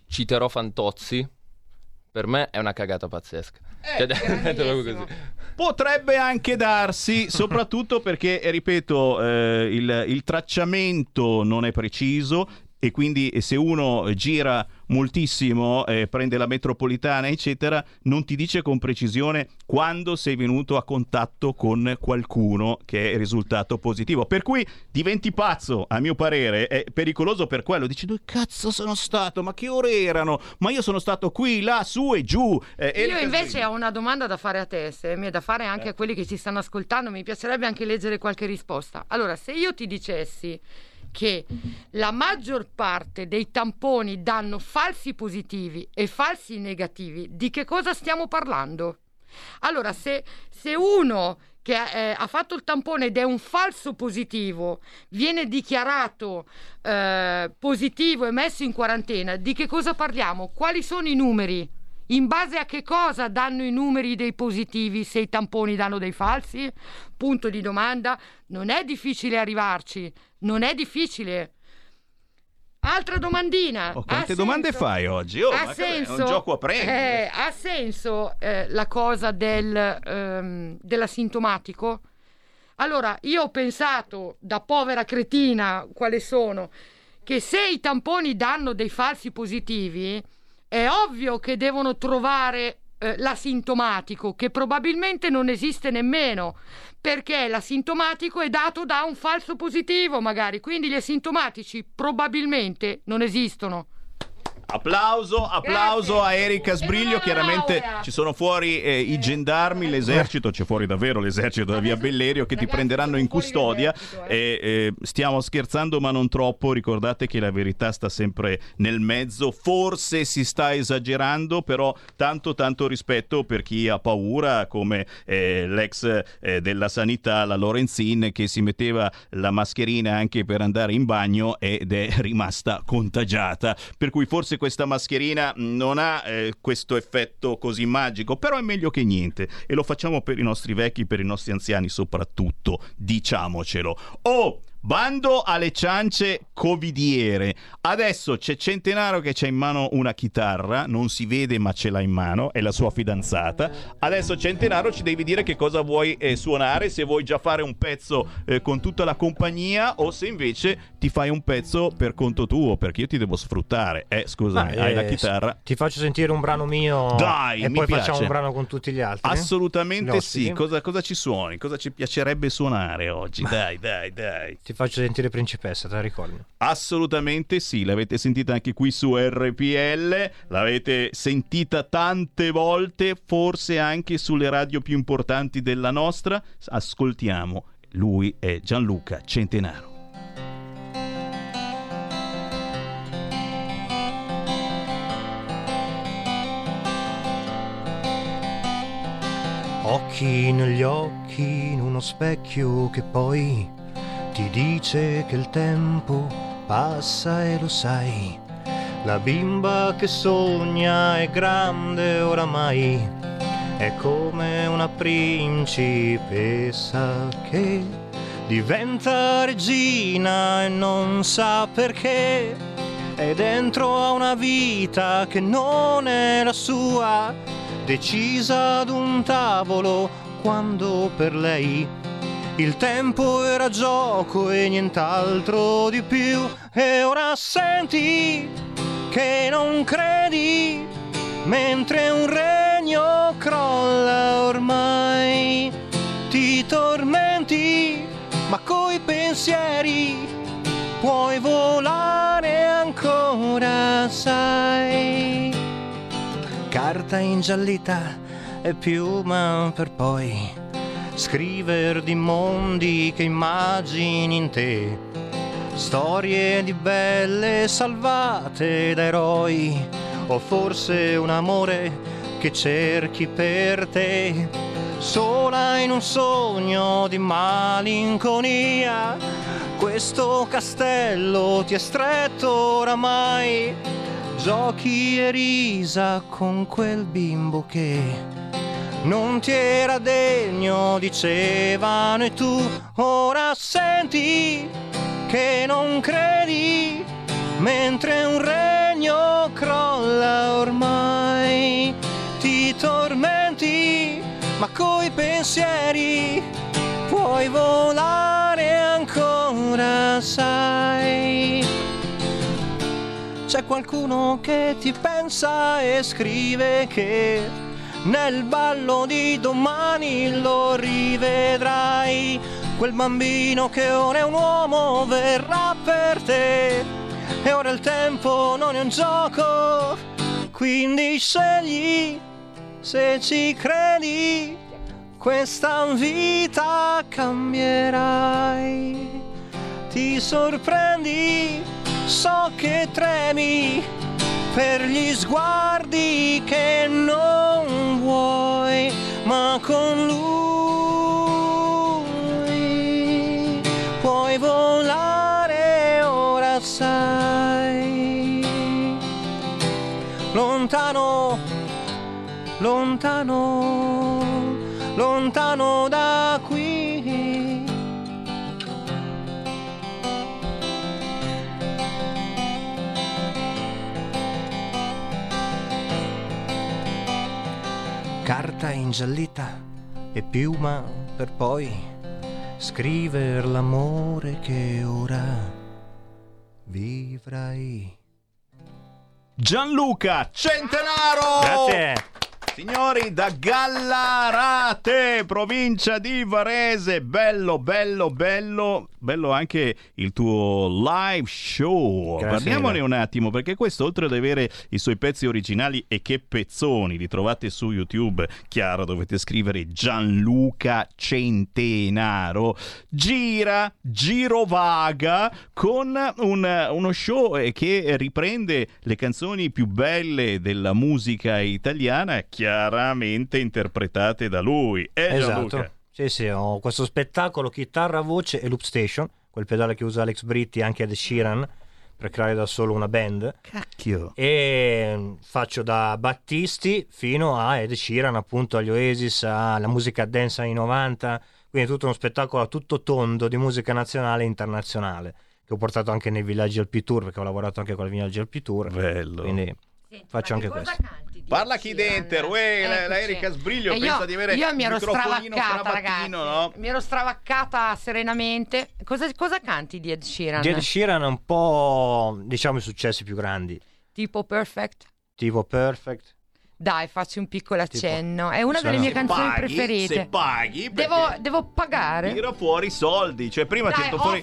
Citerò Fantozzi. Per me è una cagata pazzesca. Cioè, *laughs* proprio così. Potrebbe anche darsi, soprattutto perché, eh, ripeto, eh, il, il tracciamento non è preciso e quindi eh, se uno gira moltissimo, eh, prende la metropolitana, eccetera, non ti dice con precisione quando sei venuto a contatto con qualcuno che è risultato positivo. Per cui diventi pazzo, a mio parere, è pericoloso per quello. Dici, dove cazzo sono stato? Ma che ore erano? Ma io sono stato qui, là, su e giù. Eh, Io invece ho una domanda da fare a te, se mi è da fare anche a quelli che ci stanno ascoltando, mi piacerebbe anche leggere qualche risposta. Allora, se io ti dicessi che la maggior parte dei tamponi danno falsi positivi e falsi negativi, di che cosa stiamo parlando? Allora, se, se uno che eh, ha fatto il tampone ed è un falso positivo viene dichiarato eh, positivo e messo in quarantena, di che cosa parliamo? Quali sono i numeri? In base a che cosa danno i numeri dei positivi se i tamponi danno dei falsi? Punto di domanda. Non è difficile arrivarci, non è difficile. Altra domandina. Oh, quante Ha domande senso? fai oggi? Oh, ha senso, è un gioco a premi. eh, ha senso eh, la cosa del, ehm, dell'asintomatico? Allora, io ho pensato, da povera cretina, quale sono, che se i tamponi danno dei falsi positivi, è ovvio che devono trovare eh, l'asintomatico, che probabilmente non esiste nemmeno, perché l'asintomatico è dato da un falso positivo, magari, quindi gli asintomatici probabilmente non esistono. Applauso, applauso a Erika Sbriglio. Chiaramente ci sono fuori eh, i gendarmi, l'esercito, c'è fuori davvero l'esercito da via Bellerio che ti prenderanno in custodia. E, eh, stiamo scherzando, ma non troppo. Ricordate che la verità sta sempre nel mezzo. Forse si sta esagerando, però tanto, tanto rispetto per chi ha paura, come eh, l'ex eh, della sanità, la Lorenzin, che si metteva la mascherina anche per andare in bagno ed è rimasta contagiata. Per cui forse questa mascherina non ha eh, questo effetto così magico, però è meglio che niente e lo facciamo per i nostri vecchi, per i nostri anziani soprattutto, diciamocelo. Oh! Bando alle ciance covidiere. Adesso c'è Centenaro che c'ha in mano una chitarra, non si vede ma ce l'ha in mano, è la sua fidanzata. Adesso Centenaro ci devi dire che cosa vuoi eh, suonare, se vuoi già fare un pezzo eh, con tutta la compagnia o se invece ti fai un pezzo per conto tuo, perché io ti devo sfruttare. Eh, scusami, Ma, hai eh, la chitarra. Ti faccio sentire un brano mio Dai, e mi poi piace. facciamo un brano con tutti gli altri. Assolutamente Gli sì. Cosa, cosa ci suoni? Cosa ci piacerebbe suonare oggi? Dai, dai, dai. Ti faccio sentire Principessa, te la ricordi? Assolutamente sì, l'avete sentita anche qui su RPL, l'avete sentita tante volte, forse anche sulle radio più importanti della nostra. Ascoltiamo, lui è Gianluca Centenaro. Occhi negli occhi in uno specchio che poi ti dice che il tempo passa e lo sai. La bimba che sogna è grande oramai, è come una principessa che diventa regina e non sa perché. È dentro a una vita che non è la sua, decisa ad un tavolo quando per lei il tempo era gioco e nient'altro di più. E ora senti che non credi, mentre un regno crolla ormai. Ti tormenti, ma coi pensieri puoi volare ancora, sai. Carta ingiallita e piuma per poi scriver di mondi che immagini in te. Storie di belle salvate da eroi, o forse un amore che cerchi per te. Sola in un sogno di malinconia, questo castello ti è stretto oramai. Giochi e risa con quel bimbo che non ti era degno, dicevano e tu ora senti che non credi, mentre un regno crolla ormai. Ti tormenti, ma coi pensieri puoi volare ancora, sai. C'è qualcuno che ti pensa e scrive che nel ballo di domani lo rivedrai. Quel bambino che ora è un uomo verrà per te. E ora il tempo non è un gioco, quindi scegli se ci credi. Questa vita cambierai. Ti sorprendi, so che tremi per gli sguardi che non ma con lui puoi volare ora sai. Lontano, lontano, lontano carta ingiallita e piuma per poi scriver l'amore che ora vivrai. Gianluca Centenaro! Grazie. Signori, da Gallarate, provincia di Varese, bello, bello, bello, bello anche il tuo live show. Grazie. Parliamone un attimo, perché questo, oltre ad avere i suoi pezzi originali e che pezzoni, li trovate su YouTube, chiaro, dovete scrivere Gianluca Centenaro, gira, girovaga, con un- uno show eh, che riprende le canzoni più belle della musica italiana, chiaramente interpretate da lui. Eh, Gianluca? Esatto. Sì, sì, ho questo spettacolo chitarra, voce e loop station, quel pedale che usa Alex Britti anche ad Sheeran per creare da solo una band. Cacchio. E mm, faccio da Battisti fino a Ed Sheeran, appunto agli Oasis, alla musica dance anni 90, quindi tutto uno spettacolo a tutto tondo di musica nazionale e internazionale, che ho portato anche nei villaggi Alpi Tour, perché ho lavorato anche con i villaggi Alpi Tour. Bello. Quindi faccio anche questo. Parla chi dentro, uè, la. Erika Sbriglio E pensa io, di avere io mi il ero microfonino stravaccata, ragazzi. no? Mi ero stravaccata serenamente. Cosa, cosa canti di Ed Sheeran? Di Ed Sheeran è un po', diciamo, i successi più grandi, Tipo Perfect? tipo Perfect. Dai, faccio un piccolo accenno. È una Se delle mie canzoni paghi, preferite. Se paghi, Devo, devo pagare? tira fuori i soldi. Cioè, prima ha Dai, tirato fuori.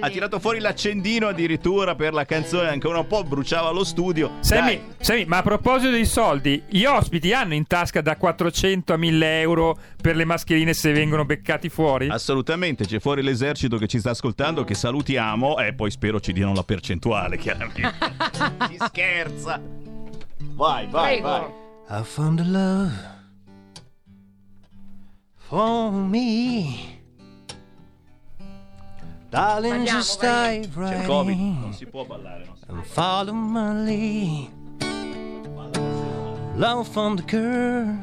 Ha tirato fuori l'accendino addirittura per la canzone, ancora un po' bruciava lo studio. Sammy. Sammy, ma a proposito di soldi, gli ospiti hanno in tasca da 400 a 1000 euro per le mascherine se vengono beccati fuori? Assolutamente, c'è fuori l'esercito che ci sta ascoltando, che salutiamo e poi spero ci diano la percentuale, chiaramente. *laughs* si scherza. Vai, vai, Prego. vai. I found a love for me. Darling, Andiamo, just vai. dive C'è il right Covid, in non si può ballare. no? and follow my lead. Love from the curve,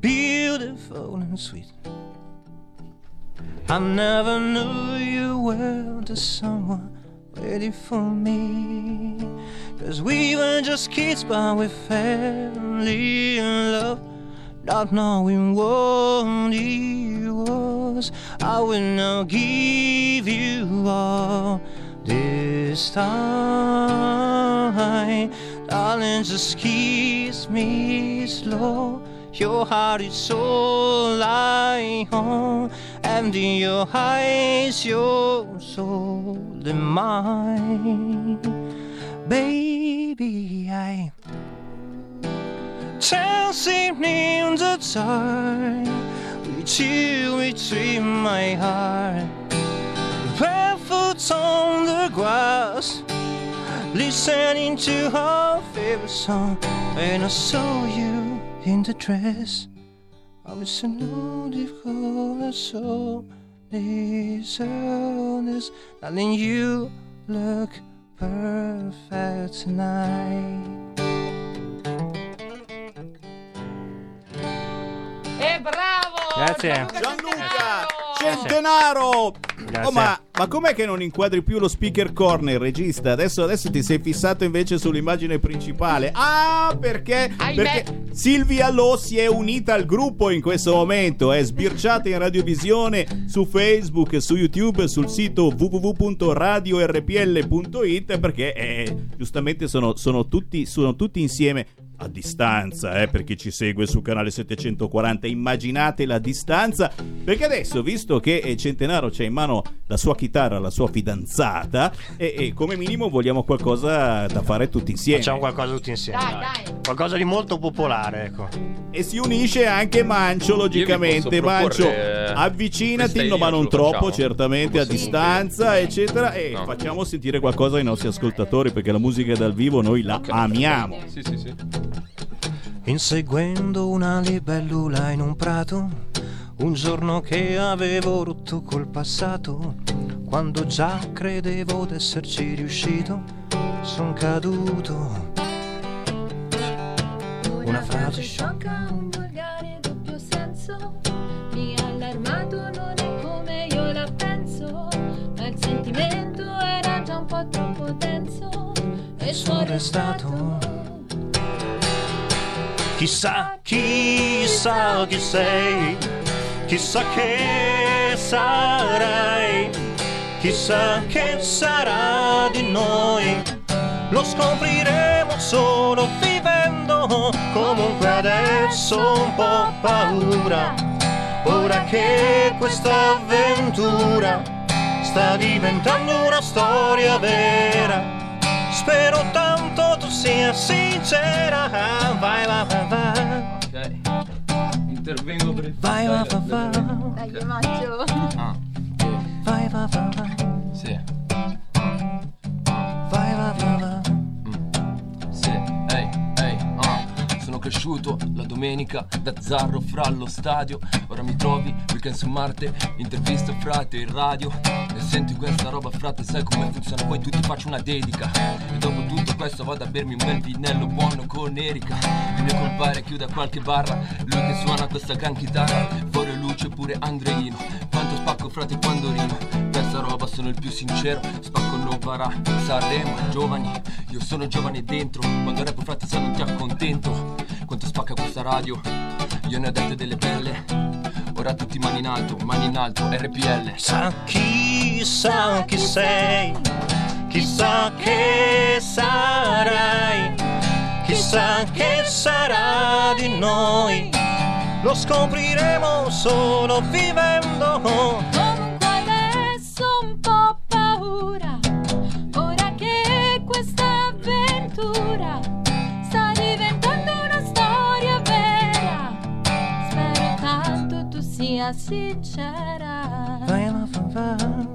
beautiful and sweet. I never knew you were the someone waiting for me. Cause we were just kids, but we fell in love. Not knowing what it was, I will now give you all this time. Darling, just kiss me slow. Your heart is so light on, and your eyes, your soul in mine baby, I 당신님 the time which you between my heart barefoot on the grass listening to her favorite song and I saw you in the dress 아무튼 눈이 so listen. 손에서 나는 you look perfect tonight. E bravo! Grazie. Gianluca Centenaro! Grazie. Oh, ma, ma com'è che non inquadri più lo speaker corner, regista? Adesso, adesso ti sei fissato invece sull'immagine principale. Ah, perché? Perché Silvia Lo si è unita al gruppo in questo momento. È sbirciata in radiovisione su Facebook, su YouTube, sul sito www.radiorpl.it perché eh, giustamente sono, sono tutti, sono tutti insieme a distanza, eh, per chi ci segue su canale 740, immaginate la distanza, perché adesso, visto che eh, Centenaro c'ha in mano la sua chitarra, la sua fidanzata, e, e come minimo vogliamo qualcosa da fare tutti insieme. Facciamo qualcosa tutti insieme. Dai, dai. dai. Qualcosa di molto popolare, ecco. E si unisce anche Mancio, logicamente. Mancio, eh, avvicinati, no, ma non troppo, facciamo. certamente, a Sì. distanza, eccetera, e No. facciamo sentire qualcosa ai nostri ascoltatori, perché la musica dal vivo noi la amiamo. Sì, sì, sì. Inseguendo una libellula in un prato, un giorno che avevo rotto col passato, quando già credevo d'esserci riuscito, son caduto. Una frase sciocca, un volgare doppio senso. Mi ha allarmato, non è come io la penso. Ma il sentimento era già un po' troppo denso. E sono restato. Chissà, chissà chi sei, chissà che sarai, chissà che sarà di noi. Lo scopriremo solo vivendo comunque adesso un po' paura. Ora che questa avventura sta diventando una storia vera. Spero tanto tu sia sincera. Vai, vai, vai, vai. Ok. Intervengo per Vai, vai, vai, vai. Dai, Maggio. Ah, Vai, vai, vai. Vai, cresciuto la domenica da Zarro fra lo stadio. Ora mi trovi weekend su Marte, intervista frate in radio. E senti questa roba frate, sai come funziona? Poi tu ti faccio una dedica. E dopo tutto questo vado a bermi un bel vinello buono con Erika. Il mio compare chiude qualche barra, lui che suona questa gran chitarra. Fuori luce pure Andreino. Quanto spacco frate quando rimo. Questa roba sono il più sincero, spacco non varrà. Sanremo, giovani, io sono giovane dentro. Quando rappo frate se non ti accontento. Quanto spacca questa radio, io ne ho dette delle belle. Ora tutti mani in alto, mani in alto, RPL. Sa chissà chi sei, chissà che sarai, chissà che sarà di noi. Lo scopriremo solo vivendo. Sia sincera. Vai, vai, vai, vai.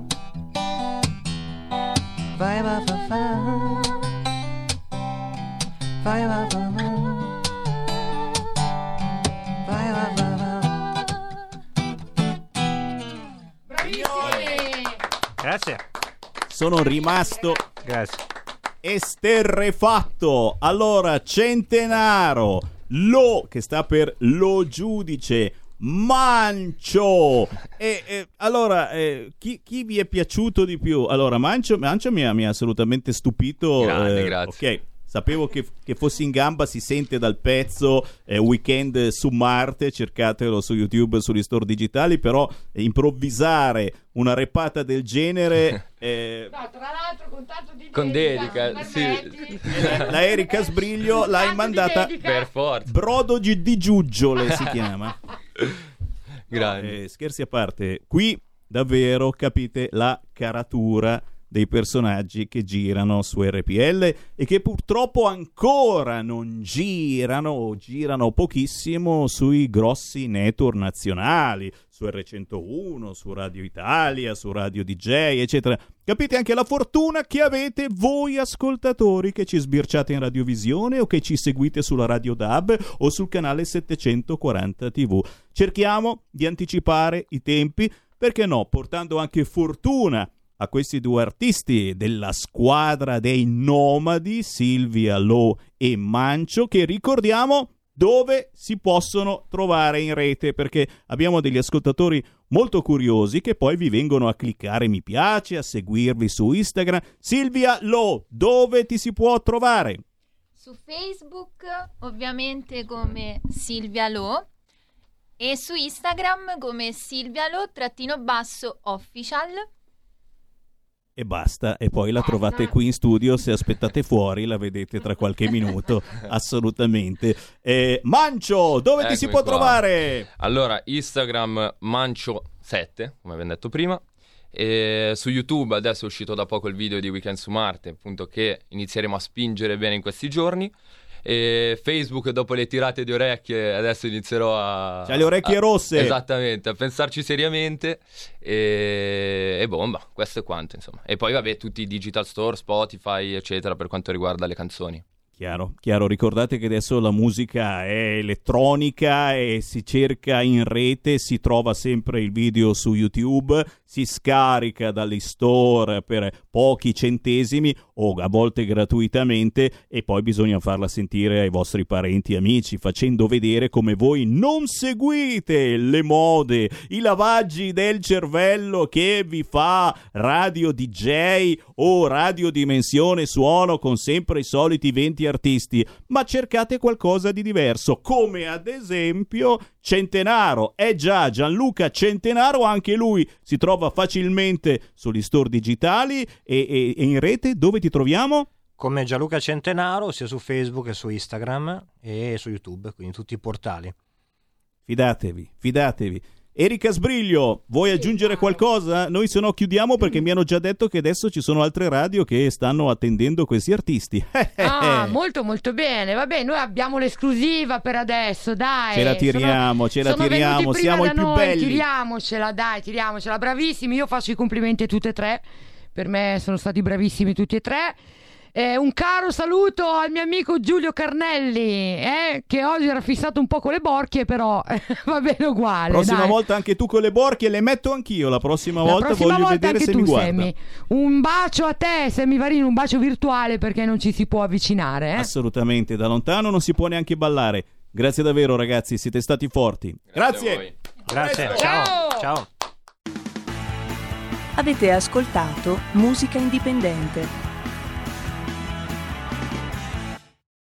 Vai, vai, vai, vai. Vai, vai, vai, vai. Vai, vai, vai, vai. Grazie. Sono rimasto Grazie. esterrefatto. Allora, Centenaro, lo che sta per lo giudice. Mancio e, e, allora eh, chi, chi vi è piaciuto di più? Allora Mancio, Mancio mi, ha, mi ha assolutamente stupito Grande, eh, grazie. ok sapevo che, che fossi in gamba si sente dal pezzo eh, Weekend su Marte cercatelo su YouTube sugli store digitali però eh, improvvisare una repata del genere *laughs* eh, No, tra l'altro con tanto di Con dedica, se sì. *laughs* la Erika Sbriglio l'hai mandata dedica. Per forza. Brodo di Giuggiole si chiama. *laughs* Grande. Eh, scherzi a parte, qui davvero capite la caratura dei personaggi che girano su RPL e che purtroppo ancora non girano o girano pochissimo sui grossi network nazionali, su R101, su Radio Italia, su Radio DJ, eccetera. Capite anche la fortuna che avete voi ascoltatori che ci sbirciate in radiovisione o che ci seguite sulla Radio DAB o sul canale 740 TV. Cerchiamo di anticipare i tempi, perché no, portando anche fortuna a questi due artisti della squadra dei nomadi, Silvia Lo e Mancio, che ricordiamo dove si possono trovare in rete, perché abbiamo degli ascoltatori molto curiosi che poi vi vengono a cliccare mi piace, a seguirvi su Instagram. Silvia Lo, dove ti si può trovare? Su Facebook, ovviamente come Silvia Lo. E su Instagram come Silvia Lo-official. E basta, e poi la trovate qui in studio, se aspettate fuori la vedete tra qualche minuto, *laughs* assolutamente. Eh, Mancio, dove ti si Eccomi può qua. trovare? Allora, Instagram Mancio7, come abbiamo detto prima. E su YouTube adesso è uscito da poco il video di Weekend su Marte, appunto che inizieremo a spingere bene in questi giorni. E Facebook dopo le tirate di orecchie adesso inizierò a... C'ha le orecchie a- rosse. Esattamente, a pensarci seriamente e... e bomba, questo è quanto insomma. E poi vabbè tutti i digital store, Spotify eccetera per quanto riguarda le canzoni. Chiaro, chiaro, ricordate che adesso la musica è elettronica e si cerca in rete, si trova sempre il video su YouTube, si scarica dagli store per pochi centesimi o a volte gratuitamente e poi bisogna farla sentire ai vostri parenti e amici facendo vedere come voi non seguite le mode, i lavaggi del cervello che vi fa radio DJ o radio dimensione suono con sempre i soliti 20 artisti, ma cercate qualcosa di diverso, come ad esempio Centenaro. È già Gianluca Centenaro, anche lui si trova facilmente sugli store digitali e, e- e in rete dove ti troviamo? come Gianluca Centenaro sia su Facebook che su Instagram e su YouTube, quindi tutti i portali. Fidatevi, fidatevi. Erika Sbriglio, vuoi aggiungere qualcosa? Noi se no chiudiamo perché mi hanno già detto che adesso ci sono altre radio che stanno attendendo questi artisti. *laughs* Ah, molto molto bene. Vabbè, noi abbiamo l'esclusiva per adesso, dai. Ce la tiriamo, ce la sono tiriamo, siamo i più noi, belli. Tiriamocela, dai, tiriamocela. Bravissimi, io faccio i complimenti a tutte e tre. Per me sono stati bravissimi tutti e tre. Eh, un caro saluto al mio amico Giulio Carnelli, eh, che oggi era fissato un po' con le borchie, però *laughs* va bene uguale. Prossima dai. volta anche tu con le borchie le metto anch'io. La prossima La volta prossima voglio volta vedere anche se tu, mi guarda. Sammy. Un bacio a te, Sammy Varini, un bacio virtuale perché non ci si può avvicinare. Eh? Assolutamente, da lontano non si può neanche ballare. Grazie davvero ragazzi, siete stati forti. Grazie. Grazie. Ciao. Ciao. Avete ascoltato Musica Indipendente,